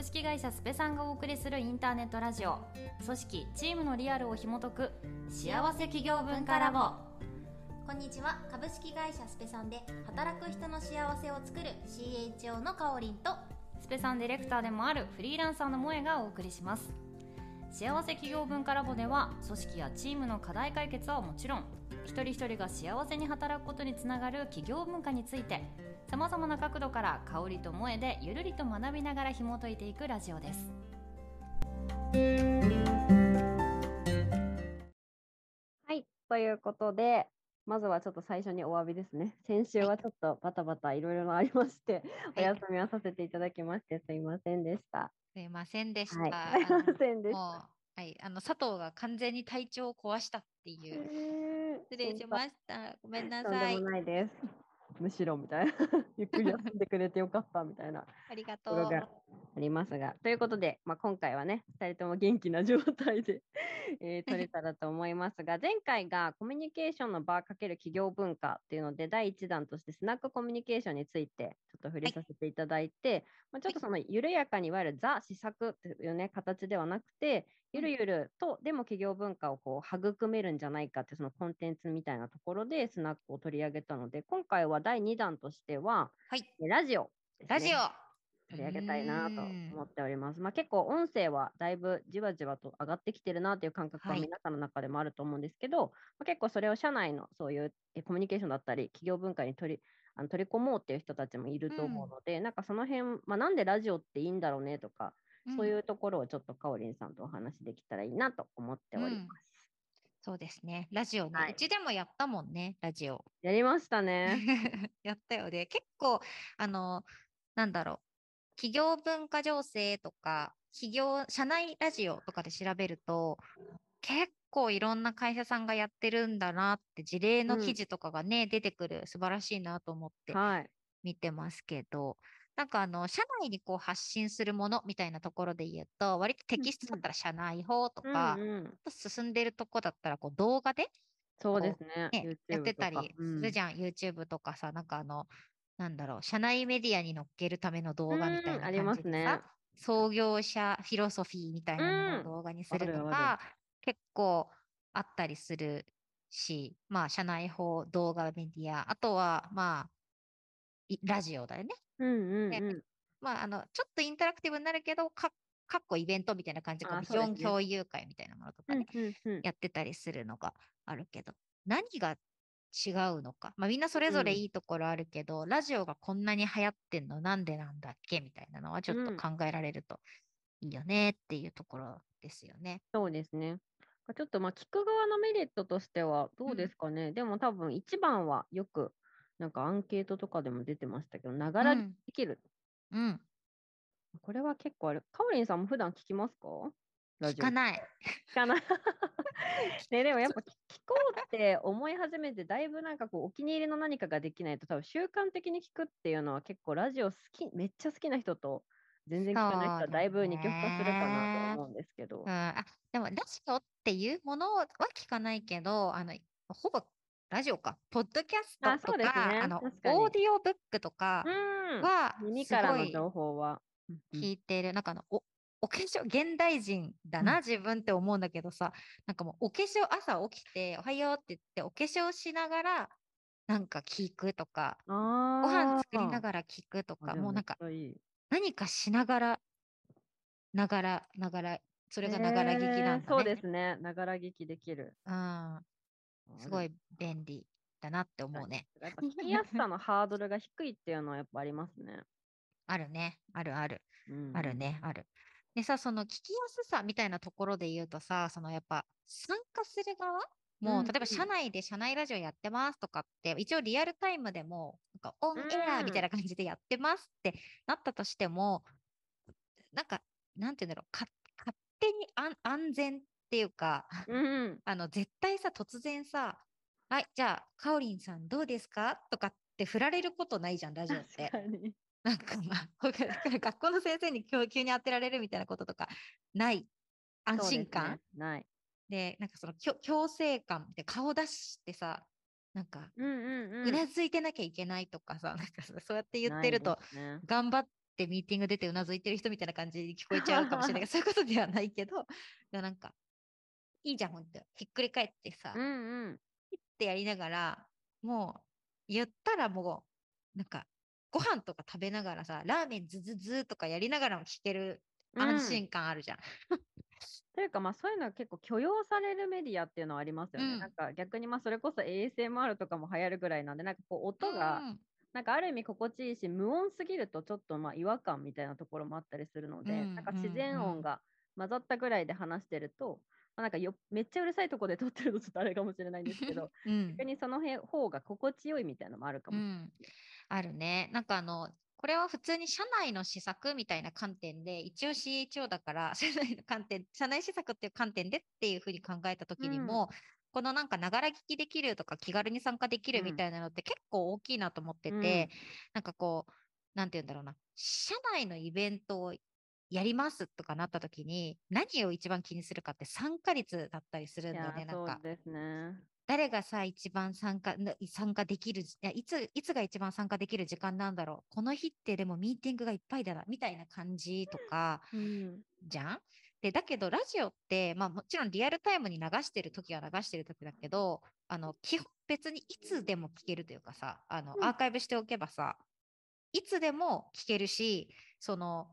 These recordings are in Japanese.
株式会社スペさんがお送りするインターネットラジオ。組織チームのリアルを紐解く幸せ企業文化ラボ。こんにちは。株式会社スペさんで働く人の幸せを作る CHO のかおりんと。スペさんディレクターでもあるフリーランサーの萌えがお送りします。幸せ企業文化ラボでは組織やチームの課題解決はもちろん一人一人が幸せに働くことにつながる企業文化についてさまざまな角度から香りと萌えでゆるりと学びながら紐解いていくラジオですはい、ということで、まずはちょっと最初にお詫びですね。先週はちょっとバタバタいろいろありまして、お休みをさせていただきまして、すいませんでした。すいませんでした。はい、すいませんでしもう、はい、あの佐藤が完全に体調を壊したっていう。た。失礼しました。ごめんなとんさいでも。ないです。むしろみたいな、ゆっくり休んでくれてよかったみたいなありがとう。ありますが。ということで、まあ、今回はね、2人とも元気な状態で、えー、撮れたらと思いますが、前回がコミュニケーションの場かける企業文化っていうので、第1弾としてスナックコミュニケーションについてちょっと触れさせていただいて、まあ、ちょっとその緩やかにいわゆるザ施策っていうね、形ではなくて、ゆるゆると、でも企業文化をこう育めるんじゃないかって、そのコンテンツみたいなところでスナックを取り上げたので、今回は第2弾としては、はい、えラジオね、ラジオ。取り上げたいなと思うっております。まあ、結構音声はだいぶじわじわと上がってきてるなという感覚ははい皆さんの中でもあると思うんですけど、まあ、結構それを社内のそういうえコミュニケーションだったり企業文化に取りあの取り込もうっていう人たちもいると思うので、なんかその辺、まあ、なんでラジオっていいんだろうねとか、んそういうところをちょっとかおりんさんとお話できたらいいなと思っております。そうですね。ラジオね、はいうちでもやったもんね、ラジオ。やりましたね。やったよね。結構、あの、なんだろう。企業文化情勢とか、企業、社内ラジオとかで調べると、結構いろんな会社さんがやってるんだなって、事例の記事とかがね、出てくる、素晴らしいなと思ってはい。見てますけど、なんかあの、社内にこう発信するものみたいなところで言うと、割とテキストだったら社内法とか、うんうん、進んでるとこだったらこう動画でそうですね。ね、やってたりするじゃん、YouTube とかさ、なんかあの、なんだろう、社内メディアに乗っけるための動画みたいなうんありますね。感じでさ、創業者フィロソフィーみたいなものうん。を動画にするとか、結構あったりするし、まあ、社内法、動画メディア、あとは、まあ、いラジオだよね。うんうんねうん。まあ、あの、ちょっとインタラクティブになるけど、かかっこイベントみたいな感じで、ビジョン共有会みたいなものとかね、やってたりするのがあるけど、何が違うのか。まあみんなそれぞれうんいいところあるけど、ラジオがこんなに流行ってんの？なんでなんだっけ？みたいなのはちょっとうん考えられるといいよね？っていうところですよね。そうですね。ちょっとまあ聞く側のメリットとしてはどうですかね？でも多分一番はよくなんかアンケートとかでも出てましたけど、ながらうんできる。うん。これは結構ある。かおりんさんも普段聞きますか？聞かない。聞かない。ね、でもやっぱ聞聞こうって思い始めて、だいぶなんかこうお気に入りの何かができないと、多分習慣的に聞くっていうのは結構ラジオ好き、めっちゃ好きな人と全然聞かない人はだいぶ二極化するかなと思うんですけどうん、。あ、でもラジオっていうものは聞かないけど、あの、ほぼラジオか、ポッドキャストあそうとか、ですねあの、オーディオブックとかうん。は、耳すごいからの情報は。聞いてる、なんかあの、お、お化粧、現代人だな、自分って思うんだけどさ、なんかもうお化粧、朝起きて、おはようって言って、お化粧しながら、なんか聞くとか、あご飯作りならがら聞くとか、もうなんか。何かしながら、ながら、ながら、それがながら聞きなんだね。えーそうですね。ながら聞きできる。うん、すごい便利だなって思うね。やっぱ聞きやすさのハードルが低いっていうのはやっぱありますね。あるね。あるある。うんあるね。ある。でさ、その聞きやすさみたいなところで言うとさ、そのやっぱ参加する側もう、うん例えば社内で社内ラジオやってますとかって、一応リアルタイムでも、なんかオンエアみたいな感じでやってますってなったとしても、なんか、なんて言うんだろう、か勝手に安安全っていうか、うん。あの、絶対さ、突然さ、はい、じゃあ、かおりんさんどうですか？とかって振られることないじゃん、ラジオって確。かに。なんか学校の先生に今日急に当てられるみたいなこととかない。安心感ねない。で、なんかその強制感で顔出してさ、なんか、うんうんう。うんなずいてなきゃいけないとかさ、なんかさそうやって言ってると、ね頑張ってってミーティング出てうなずいてる人みたいな感じに聞こえちゃうかもしれないけど、そういうことではないけど、なんか、いいじゃん、ほんと。ひっくり返ってさ、うんうん。ピッてやりながら、もう、言ったらもう、なんか、ご飯とか食べながらさ、ラーメンズズズとかやりながらも聞ける安心感あるじゃん。というか、まあ、そういうのは結構許容されるメディアっていうのはありますよね。うんなんか逆に、まあ、それこそ ASMR とかも流行るぐらいなんで、なんかこう、音が、うんなんかある意味心地いいし、無音すぎるとちょっとまあ違和感みたいなところもあったりするので、うんなんか自然うんうん音が混ざったぐらいで話してると、まあ、なんかよめっちゃうるさいところで撮ってるとちょっとあれかもしれないんですけど、うん逆にその辺方が心地よいみたいなのもあるかうもしれない。ん、あるね。なんかあの、これは普通に社内の施策みたいな観点で、一応 CHO だから、社内の観点、社内施策っていう観点でっていうふうに考えたときにも、このなんかながら聞きできるとか気軽に参加できるみたいなのって結構大きいなと思ってて、なんかこう、なんて言うんだろうな、社内のイベントをやりますとかなったときに、何を一番気にするかって参加率だったりするんだよね、なんかそう。ですね。誰がさ、一番参加、な参加できるじ、いやいつ、いつが一番参加できる時間なんだろう。この日ってでもミーティングがいっぱいだな、みたいな感じとか、うんじゃん？で、だけどラジオって、まあもちろんリアルタイムに流してる時は流してる時だけど、あの、基本別にいつでも聞けるというかさ、あの、うんアーカイブしておけばさ、いつでも聞けるし、その、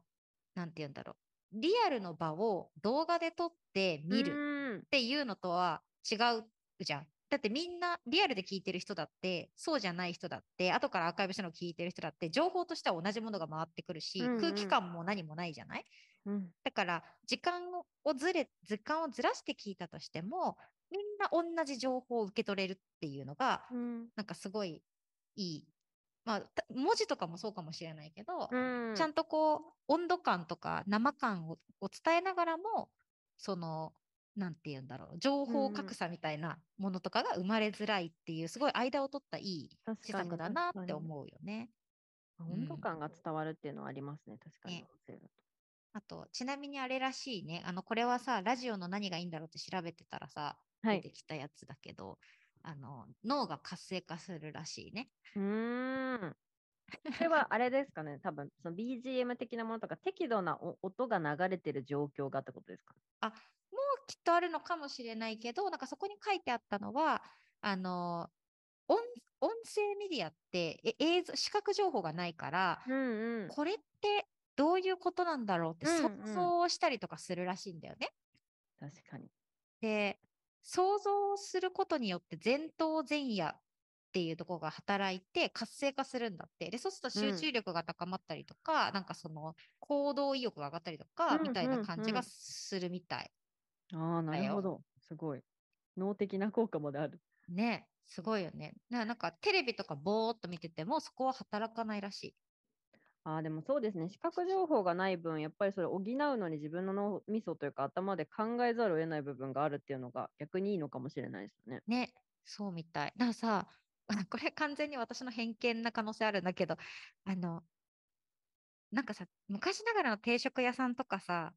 なんて言うんだろう。リアルの場を動画で撮って見る。うんっていうのとは違うじゃん。だってみんなリアルで聞いてる人だって、そうじゃない人だって、後からアーカイブしたのを聞いてる人だって、情報としては同じものが回ってくるし、うんうん。空気感も何もないじゃない？うん。だから、時間をずれ、時間をずらして聞いたとしても、みんな同じ情報を受け取れるっていうのが、うん。なんかすごいいい。まあ、た文字とかもそうかもしれないけど、うん。ちゃんとこう、温度感とか生感をを伝えながらも、その、なんて言うんだろう、情報格差みたいなものとかが生まれづらいっていう、すごい間を取ったいい施策だなって思うよね。温度感が伝わるっていうのはありますね、確かにね。あと、ちなみにあれらしいね、あの、これはさ、ラジオの何がいいんだろうって調べてたらさ、はい。出てきたやつだけど、あの、脳が活性化するらしいね。うーん。それはあれですかね、多分その BGM 的なものとか、適度なお音が流れてる状況がってことですか？あ、きっとあるのかもしれないけど、なんかそこに書いてあったのは、あの、音音声メディアってえ映像、視覚情報がないから、うんうん。これってどういうことなんだろうって想うんうん像をしたりとかするらしいんだよね。確かに。で、想像することによって前頭前野っていうところが働いて活性化するんだって。で、そうするとうん集中力が高まったりとか、なんかその行動意欲が上がったりとか、うんみたいな感じがうんうんするみたい。ああ、なるほど。すごい。脳的な効果まである。ね、すごいよね。ななんかテレビとかぼーっと見ててもそこは働かないらしい。ああ、でもそうですね。視覚情報がない分、やっぱりそれ補うのに自分の脳みそというか頭で考えざるを得ない部分があるっていうのが逆にいいのかもしれないですね。ね、そうみたい。だからさ、これ完全に私の偏見な可能性あるんだけど、あの、なんかさ、昔ながらの定食屋さんとかさ、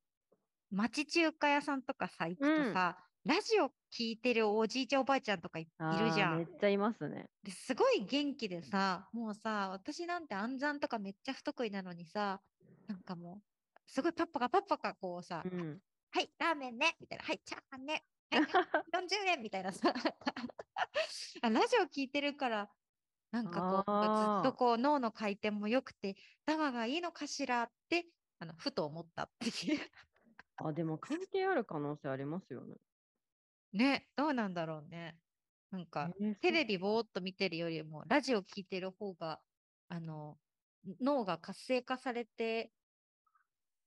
町中華屋さんとかさ、行くとさ、ラジオ聞いてるおじいちゃんおばあちゃんとかいいるじゃんめっ。ちゃいますね。ですごい元気でさ、もうさ、私なんて暗算とかめっちゃ不得意なのにさ、なんかもう、すごいパッパカパッパカこうさ、うん。はい、ラーメンね、みたいな、はい、チャーハンね、はい、40円みたいなさ、あラジオ聞いてるから、なんかこう、ずっとこう脳の回転も良くて、頭がいいのかしらって、あのふと思ったっていう。あ、でも関係ある可能性ありますよね。ね、どうなんだろうね。なんか、えーテレビぼーっと見てるよりも、ラジオ聞いてる方が、あの、脳が活性化されて、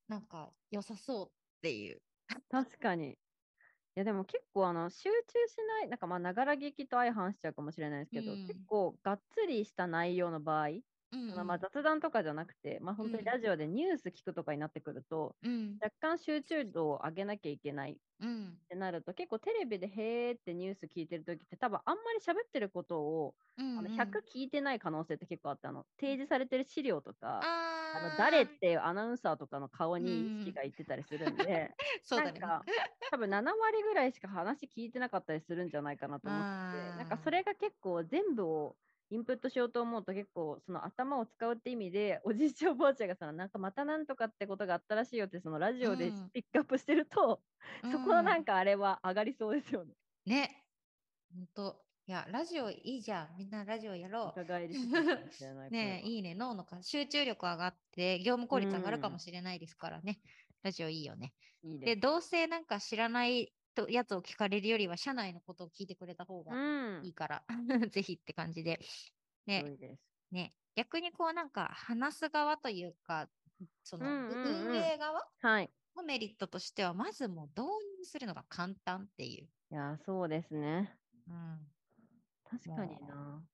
なんか良さそうっていう。確かに。いやでも結構あの集中しない、なんかまあながら聞きと相反しちゃうかもしれないですけど、うん結構がっつりした内容の場合、うんまあ雑談とかじゃなくて、まあ本当にうん。ラジオでニュース聞くとかになってくると、うん、若干集中度を上げなきゃいけないっうん、てなると、結構テレビでへーってニュース聞いてるときって多分あんまり喋ってることを、うん、あのうん100聞いてない可能性って結構あって、あの提示されてる資料とか、あの誰っていうアナウンサーとかの顔にうん意識がいってたりするんで、そうだね。なんか多分7割ぐらいしか話聞いてなかったりするんじゃないかなと思ってなんかそれが結構全部をインプットしようと思うと結構その頭を使うって意味でおじいちゃんおばあちゃんがさなんかまたなんとかってことがあったらしいよってそのラジオでうんピックアップしてると、そこのなうんんかあれは上がりそうですよね。ね。ほんと。いや、ラジオいいじゃん。みんなラジオやろう。い。ねえ、い。いいね。脳のか集中力上がって、業務効率上がるかうんもしれないですからね。ラジオいいよね。で、いいです。どうせなんか知らないとやつを聞かれるよりは、社内のことを聞いてくれた方うがん。いいから、ぜひって感じで。ね。ね。逆にこうなんか話す側というか、その、うんうんうん運営側はい。のメリットとしては、まずもう導入するのが簡単っていう。いやー、そうですね。うん。確かにな。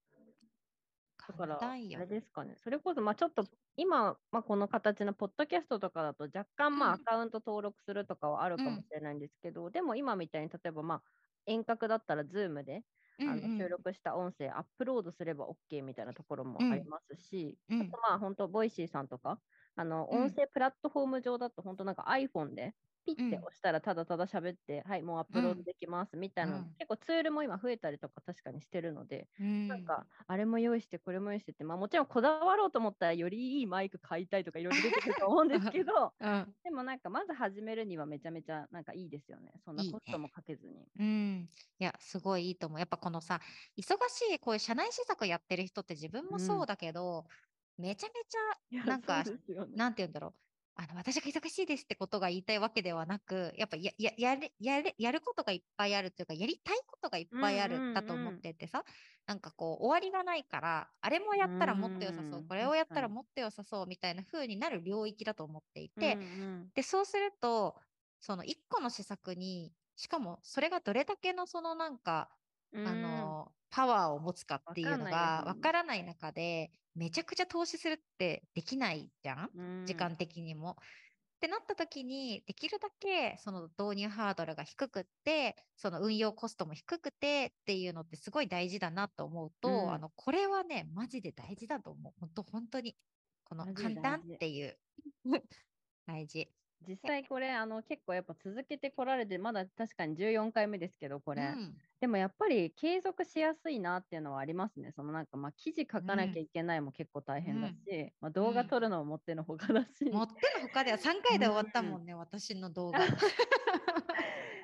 だから、あれ。ですかね。それこそ、まあちょっと、今、まあ、この形のポッドキャストとかだと若干、まあ、うん。アカウント登録するとかはあるかもしれないんですけど、でも今みたいに、例えば、まあ、遠隔だったら、 Zoom で、あのうん。うん収録した音声アップロードすれば OK みたいなところもうんありますし、うん。あとまあ本当、 Voicy さんとか、あのうん。音声プラットフォーム上だと本当なんか iPhone でピッてうん押したらただただ喋って、はい、もうアップローうんドできますみたいなの、うん結構ツールも今増えたりとか確かにしてるので、うんなんかあれも用意してこれも用意してって、まあもちろんこだわろうと思ったらよりいいマイク買いたいとかいろいろ出てくると思うんですけど、うん。でもなんかまず始めるにはめちゃめちゃなんかいいですよね。そんないいねコストもかけずに。うん。いや、すごいいいと思う。やっぱこのさ、忙しい、こういう社内施策やってる人って自分もそうだけど、めちゃめちゃ、なんかねなんて言うんだろう。あの、私が忙しいですってことが言いたいわけではなく、やっぱや、や、やれ、やれ、やることがいっぱいあるというか、やりたいことがいっぱいあうんだと思うん。っててさ、なんかこう、終わりがないから、あれもやったらもっと良さそうう、んこれをやったらもっと良さそうみたいな風になる領域だと思っていて、で、そうすると、その一個の施策に、しかもそれがどれだけのそのなんか、あの、パワーを持つかっていうのがわからない中で、めちゃくちゃ投資するってできないじゃん？うん時間的にも。ってなった時に、できるだけその導入ハードルが低くって、その運用コストも低くてっていうのってすごい大事だなと思うと、うんあの、これはね、マジで大事だと思う。本当本当に。この簡単っていう。大事。実際これあの結構やっぱ続けてこられてまだ確かに14回目ですけどこれ、うん。でもやっぱり継続しやすいなっていうのはありますね。そのなんかまあ記事書かなきゃいけないも結構大変だし、まあ、動画撮るのももってのほかだし、もってのほかでは3回で終わったもんね、私の動画。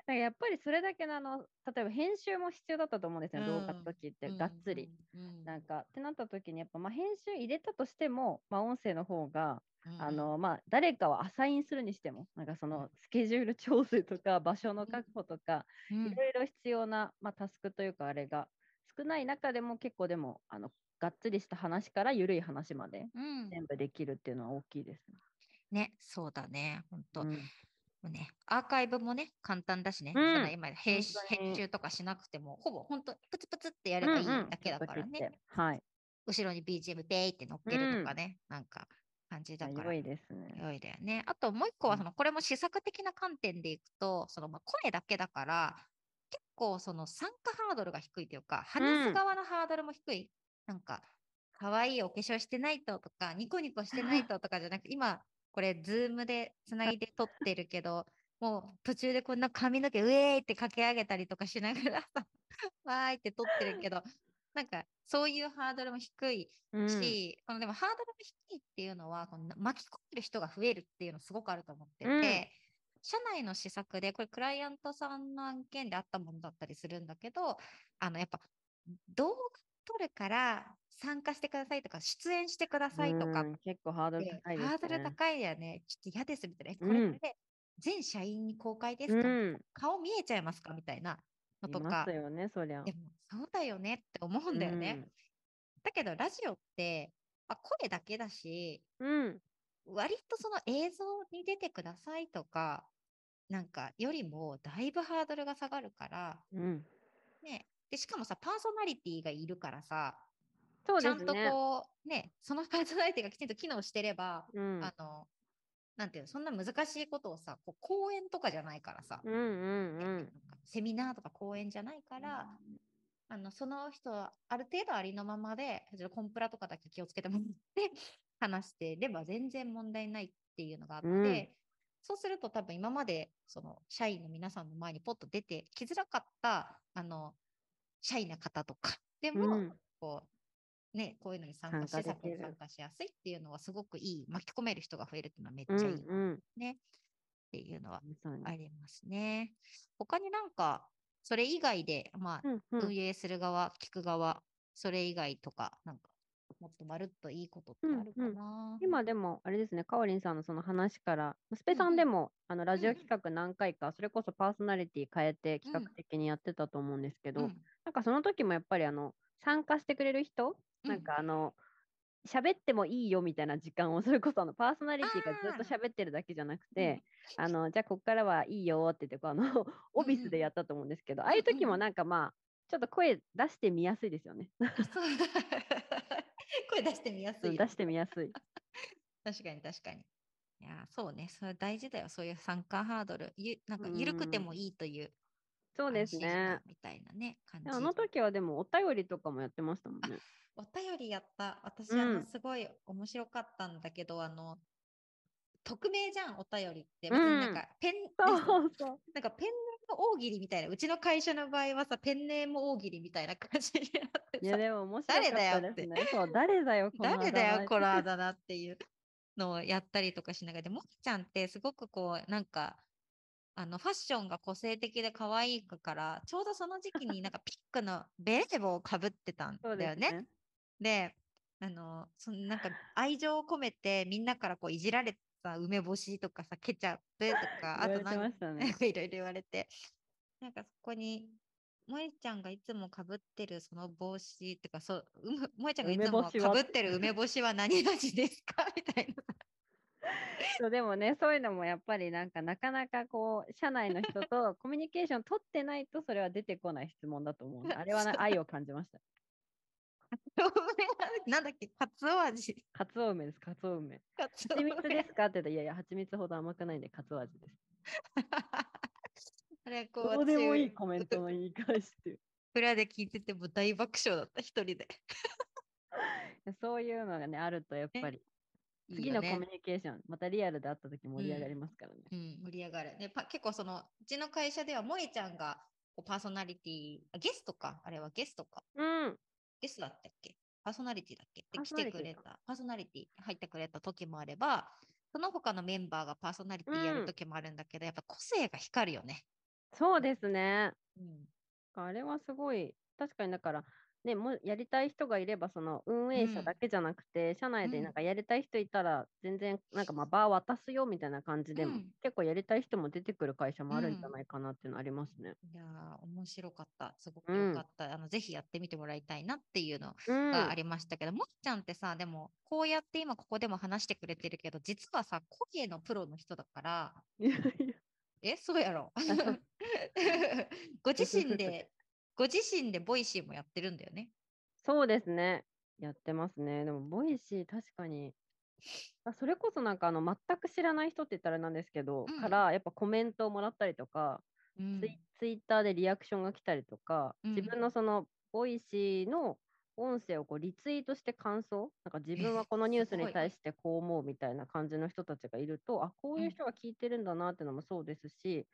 なんかやっぱりそれだけのあの例えば編集も必要だったと思うんですよ、動画の時ってがっつり。うん。うん。なんかってなった時にやっぱまあ編集入れたとしても、まあ、音声の方がうんあのまあ、誰かをアサインするにしても、なんかそのスケジュール調整とか場所の確保とか、うん。いろいろ必要な、まあ、タスクというか、あれが少ない中でも結構でも、あのがっつりした話から緩い話までうん。全部できるっていうのは大きいですね。ね、そうだね、本当、うんね。アーカイブもね、簡単だしね、うんその今編集とかしなくても、ほぼ本当プツプツってやればいいだけだからね。うんうんはい。後ろに BGM ペイって乗っけるとかね、なんか感じだから。良いですね。良いだよね。あともう一個はうんその、これも試作的な観点でいくと、そのまあ声だけだから、結構その参加ハードルが低いというか、話す側のハードルも低い。なんか、可愛いお化粧してないととか、ニコニコしてないととかじゃなくて、今、これ、ズームでつないで撮ってるけど、もう途中でこんな髪の毛、ウェーイって駆け上げたりとかしながらさ、わーいって撮ってるけど、なんか、そういうハードルも低いうん。し、このでもハードルが低いっていうのはこの巻き込んでる人が増えるっていうのすごくあると思ってて、うん。社内の施策でこれクライアントさんの案件であったものだったりするんだけどあのやっぱ動画撮るから参加してくださいとか出演してくださいとか結構ハードルて高いね。ハードル高いよねちょっと嫌ですみたいなえこうんれで全社員に公開ですか、うん。顔見えちゃいますかみたいなのといかますよね、そりゃ。でもそうだよねって思うんだよね。だけどラジオって、まあ、声だけだし、うん。うん。割とその映像に出てくださいとか、なんかよりもだいぶハードルが下がるから、うん。ね。で、しかもさ、パーソナリティがいるからさ、そうちゃんとですね。こう、ね、そのパーソナリティがきちんと機能してれば、うん。あの、なんていうの、そんな難しいことをさ、こう講演とかじゃないからさ、うんうんうん。なんかセミナーとか講演じゃないから、あのその人はある程度ありのままで、コンプラとかだけ気をつけてもらって話してれば全然問題ないっていうのがあって、うんそうすると多分今までその社員の皆さんの前にポッと出てきづらかったあの社員の方とかでも、うんこね、こういうのに参加して、参加しやすいっていうのはすごくいい、巻き込める人が増えるっていうのはめっちうんゃいいなうん。ね。っていうのはありますね。他になんか、それ以外で、まあ、うんうん運営する側、聞く側、それ以外とか、なんか、もっとまるっといいことってあるかうんうんな。今でもあれですね、かおりんさんのその話から、スペさうんうんんでも、あのラジオうんうん企画何回か、それこそパーソナリティ変えて企画的にやってたと思うんですけど、うんなんかその時もやっぱりあの参加してくれる人、うんなんかあの喋ってもいいよみたいな時間をそれこそあのパーソナリティがずっと喋ってるだけじゃなくて、あのじゃあここからはいいよって言ってこうあのオフィスでやったと思うんですけど、ああいう時もなんかまあちょっと声出してみやすいですよね。声出してみやすいよ。うん出してみやすい。確かに確かに。いやー、そうね。それ大事だよ。そういう参加ハードル。ゆなんか、緩くてもいいという。そうですね感。みたいなね、感じ。あの時はでもお便りとかもやってましたもんね。お便りやった。私、うんあの、すごい面白かったんだけど、あの、匿名じゃん、お便りって。別になんか、ペン、そうそう。なんかペンネーム大喜利みたいな。うちの会社の場合はさ、ペンネーム大喜利みたいな感じになってさいやでも面白かった誰だよって誰だよ、この誰だよ、このああだ名っていうのをやったりとかしながら。でもっちゃんってすごくこう、なんか、あのファッションが個性的で可愛いから、ちょうどその時期になんかピックのベレー帽をかぶってたんだよね。ですね。で、あの、そのなんか愛情を込めてみんなからこういじられた梅干しとかさ、ケチャップと か、あとなんか。いろいろ言われて、なんかそこに、萌えちゃんがいつもかぶってるその帽子っていうか、そう、萌えちゃんがいつもかぶってる梅干しは何味ですか？みたいな。そうでもね、そういうのもやっぱりなんかなかなかこう、社内の人とコミュニケーション取ってないとそれは出てこない質問だと思う。あれはな 愛を感じました。なんだっけ、かつお味。かつお梅です、かつお梅。かつお蜂蜜梅ですか？って言ったら、いやいや、蜂蜜ほど甘くないんで、かつお味です。あれこうどうでもいい私コメントの言い返しっていう。裏で聞いてても大爆笑だった、一人で。そういうのがね、あるとやっぱり、次のコミュニケーション、またリアルで会った時盛り上がりますからね。うん、盛り上がる。でパ結構その、うちの会社では萌えちゃんがこうパーソナリティ、あゲストか、あれはゲストか。うん。ゲストだったっけ？パーソナリティだっけ？で来てくれた、パーソナリティ入ってくれた時もあれば、その他のメンバーがパーソナリティやうんる時もあるんだけど、やっぱ個性が光るよね。そうですね。うん。あれはすごい、確かにだから、ね、もうやりたい人がいれば、その運営者うん。だけじゃなくて、社内でうん。なんかやりたい人いたら、全然、なんかまあ場渡すよみたいな感じで、うん。結構やりたい人も出てくる会社もあるんじゃうんないかなっていうのありますね。いやー、面白かった。すごくうん良かった。あの、ぜひやってみてもらいたいなっていうのうん。がありましたけど、もえちゃんってさ、でも、こうやって今ここでも話してくれてるけど、実はさ、声のプロの人だから、いやいや。え、そうやろ。ご自身で、ご自身で Voicy もやってるんだよね。そうですね。やってますね。でも、 Voicy、確かに、あそれこそなんかあの全く知らない人って言ったらなんですけど、うんからやっぱコメントをもらったりとか、うんツイツイッターでリアクションが来たりとか、うん自分のその Voicy の音声をこうリツイートして感想、なんか自分はこのニュースに対してこう思うみたいな感じの人たちがいると、あこういう人が聞いてるんだなっていうのもそうですし、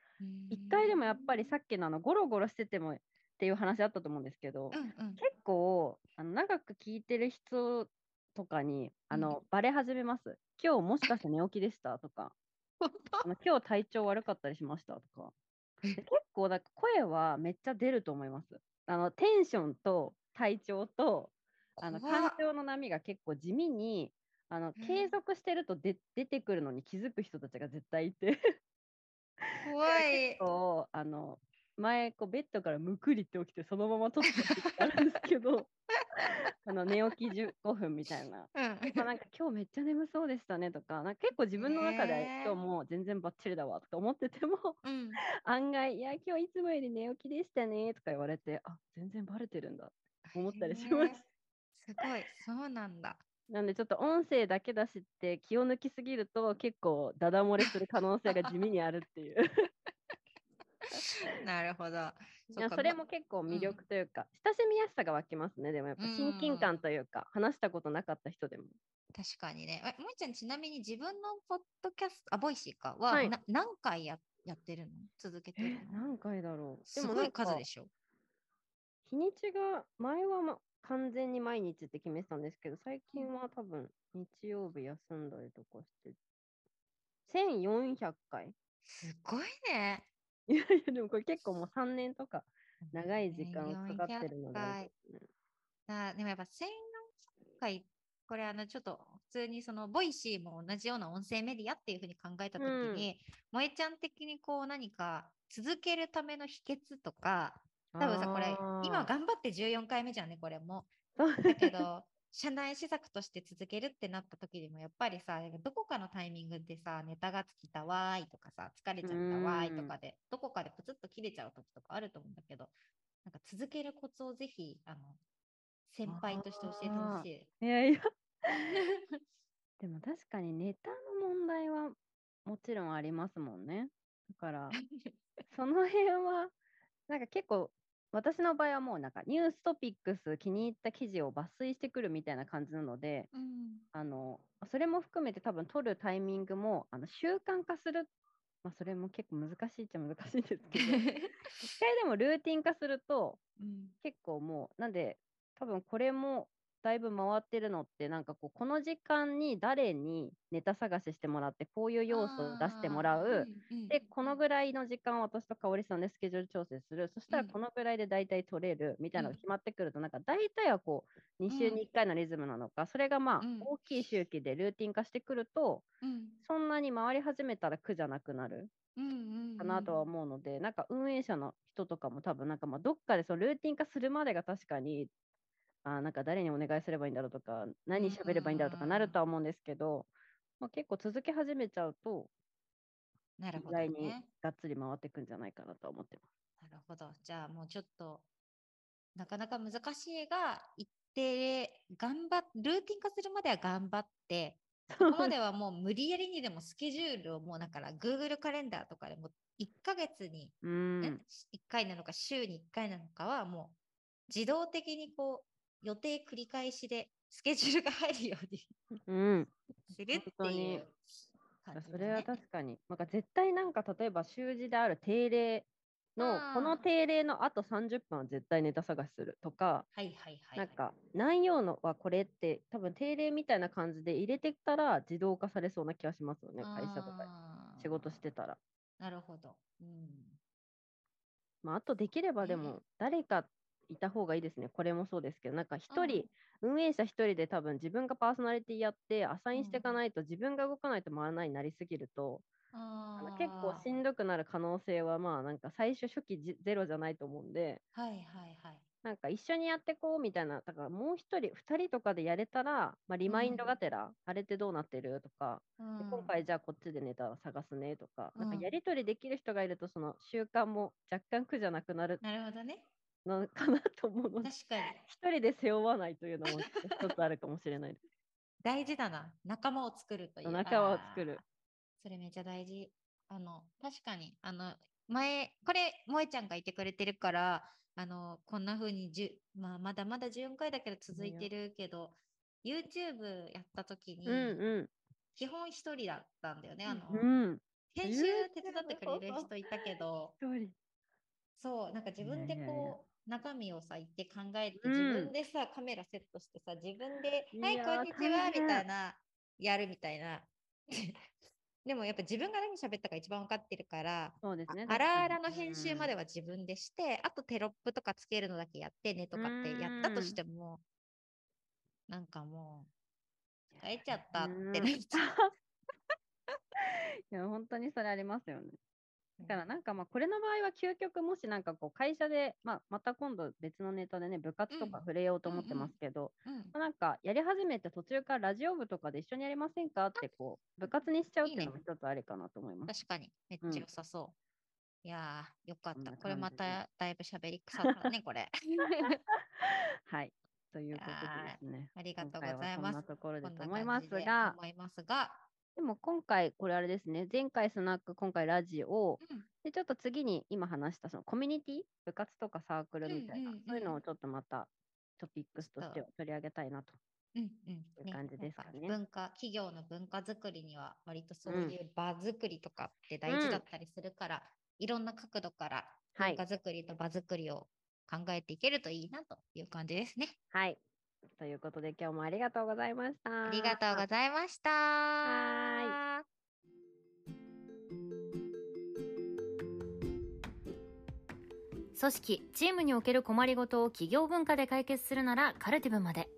一回でもやっぱりさっきのあのゴロゴロしててもっていう話あったと思うんですけど、うんうん結構あの長く聞いてる人とかにあの、バレ始めます。今日もしかして寝起きでしたとか、本あの今日体調悪かったりしましたとか。で結構なんか声はめっちゃ出ると思います。あのテンションと体調とあの感情の波が結構地味にあのうん継続してるとで出てくるのに気づく人たちが絶対いて 怖い。こうあの前こうベッドからむくりって起きてそのまま撮った時あるんですけど あの寝起き15分みたいな。うんまあ、なんか今日めっちゃ眠そうでしたねとかなんか結構自分の中で今日もう全然バッチリだわとか思っててもうん案外、いや、今日いつもより寝起きでしたねとか言われて、あ全然バレてるんだって思ったりします。すごい、そうなんだ。なんでちょっと音声だけ出しって気を抜きすぎると結構ダダ漏れする可能性が地味にあるっていう。なるほど。いやそれも結構魅力というか、親しみやすさが湧きますね。でもやっぱ親近感というか、話したことなかった人でも。確かにね。え、もえちゃん、ちなみに自分のポッドキャスト、あ、 Voicy かは、はいな何回ややってるの？続けてるの？何回だろう？すごい数でししょ？日にちが前は、ま、完全に毎日って決めてたんですけど、最近は多分日曜日休んだりとかして、1400回すごいね。いやいや、でもこれ結構もう3年とか長い時間かかってるのでね。あでもやっぱ1400回、これあのちょっと普通にその Voicy も同じような音声メディアっていうふうに考えたときに、萌えちゃん的にこう何か続けるための秘訣とか、多分さ、これ今頑張って14回目じゃんね、これも。だけど、社内施策として続けるってなった時でもやっぱりさどこかのタイミングでさネタが尽きたわーいとかさ疲れちゃったわーいとかでどこかでプツッと切れちゃう時とかあると思うんだけどなんか続けるコツをぜひあの先輩として教えてほしい。いやいや。でも確かにネタの問題はもちろんありますもんね。だから、その辺は、なんか結構、私の場合はもうなんかニューストピックス気に入った記事を抜粋してくるみたいな感じなので、うん。あの、それも含めて多分取るタイミングもあの習慣化する、まあそれも結構難しいっちゃ難しいんですけど、一回でもルーティン化すると うん。結構もう、なんで多分これもだいぶ回ってるのってなんかこうこの時間に誰にネタ探ししてもらってこういう要素を出してもらう、でこのぐらいの時間を私と香織さんでスケジュール調整する。そしたらうん。このぐらいで大体取れるみたいなのうん。が決まってくると、なんか大体はこう2週に1回のリズムなのか、それがまあうん。大きい周期でルーティン化してくると、うん。そんなに回り始めたら苦じゃなくなるうんかなとは思うので、なんか運営者の人とかも多分なんかまあどっかでそのルーティン化するまでが確かにあーなんか誰にお願いすればいいんだろうとか何喋ればいいんだろうとかなるとは思うんですけど、まあ、結構続け始めちゃうとなるほどにね。がっつり回ってくんじゃないかなとは思ってます。なるほど。じゃあもうちょっと、なかなか難しいが、一定頑張っ、ルーティン化するまでは頑張って、そこまではもう無理やりにでもスケジュールをもうだから Google カレンダーとかでも1ヶ月にうーん。1回なのか週に1回なのかはもう自動的にこう予定繰り返しでスケジュールが入るようにうん。するっていう感じだね、それは確かに。なんか絶対なんか例えば習字である定例の、この定例のあと30分は絶対ネタ探しするとか、はいはいはい、なんか内容のはこれって多分定例みたいな感じで入れてったら自動化されそうな気がしますよね、会社とか仕事してたら。なるほど。うん。まあ、あとできればでねも誰かいた方がいいですね。これもそうですけど、なんか一うん人、運営者一人で多分自分がパーソナリティやってアサインしていかないと自分が動かないと回らないになりすぎると、あの結構しんどくなる可能性はまあなんか最初初期じゼロじゃないと思うんで、はいはいはい。なんか一緒にやってこうみたいな、だからもう一人、二人とかでやれたら、まあ、リマインドがてら、あれってどうなってるとか、で今回じゃあこっちでネタを探すねとか、なんかうんやり取りできる人がいると、その習慣も若干苦じゃなくなるなるほどね。の かなと思うので、確かに。一人で背負わないというのも一つあるかもしれない。大事だな。仲間を作るという。仲間を作る。それめっちゃ大事。あの、確かに、あの、前、これ、萌えちゃんがいてくれてるから、あの、こんな風にじゅ、まあ、まだまだ14回だけど続いてるけど、YouTube やった時に、うん基本一人だったんだよね。あの、うん。うん。編集手伝ってくれる人いたけど、一人。そう、なんか自分でこう、中身をさ、言って考えて、うん自分でさ、カメラセットしてさ、自分で、はい、こんにちは、みたいな、やるみたいな。でもやっぱ自分が何喋ったか一番分かってるから、そうですね。あらあらの編集まで。では自分でして、あとテロップとかつけるのだけやってねとかってやったとしても、なんかもう、疲れちゃったってうんなっちゃう。いや、本当にそれありますよね。だからなんかまあこれの場合は究極もしなんかこう会社で、まあ、また今度別のネタでね部活とかうん触れようと思ってうんうんますけど、うんまあなんかやり始めて途中からラジオ部とかで一緒にやりませんかってこう部活にしちゃうっていうのもいい一つありかなと思います。確かに、めっうんちゃ良さそう。いやー、よかった。これまただいぶ喋り 腐ったね、これ。はい。ということですね。ありがとうございますこんなところでこと思いますが、思いますが、でも今回これあれですね、前回スナック、今回ラジオ、うん。でちょっと次に今話したそのコミュニティ、部活とかサークルみたいな、うんうんうんそういうのをちょっとまたトピックスとしては取り上げたいなと。うんうん。いう感じですかね。なん文化、企業の文化づくりには、割とそううん。いう場づくりとかって大事だったりするから、いろんな角度からはい。文化づくりと場づくりを考えていけるといいなという感じですね。はい。ということで今日もありがとうございました。ありがとうございました。は組織チームにおける困りごとを企業文化で解決するならカルティブまで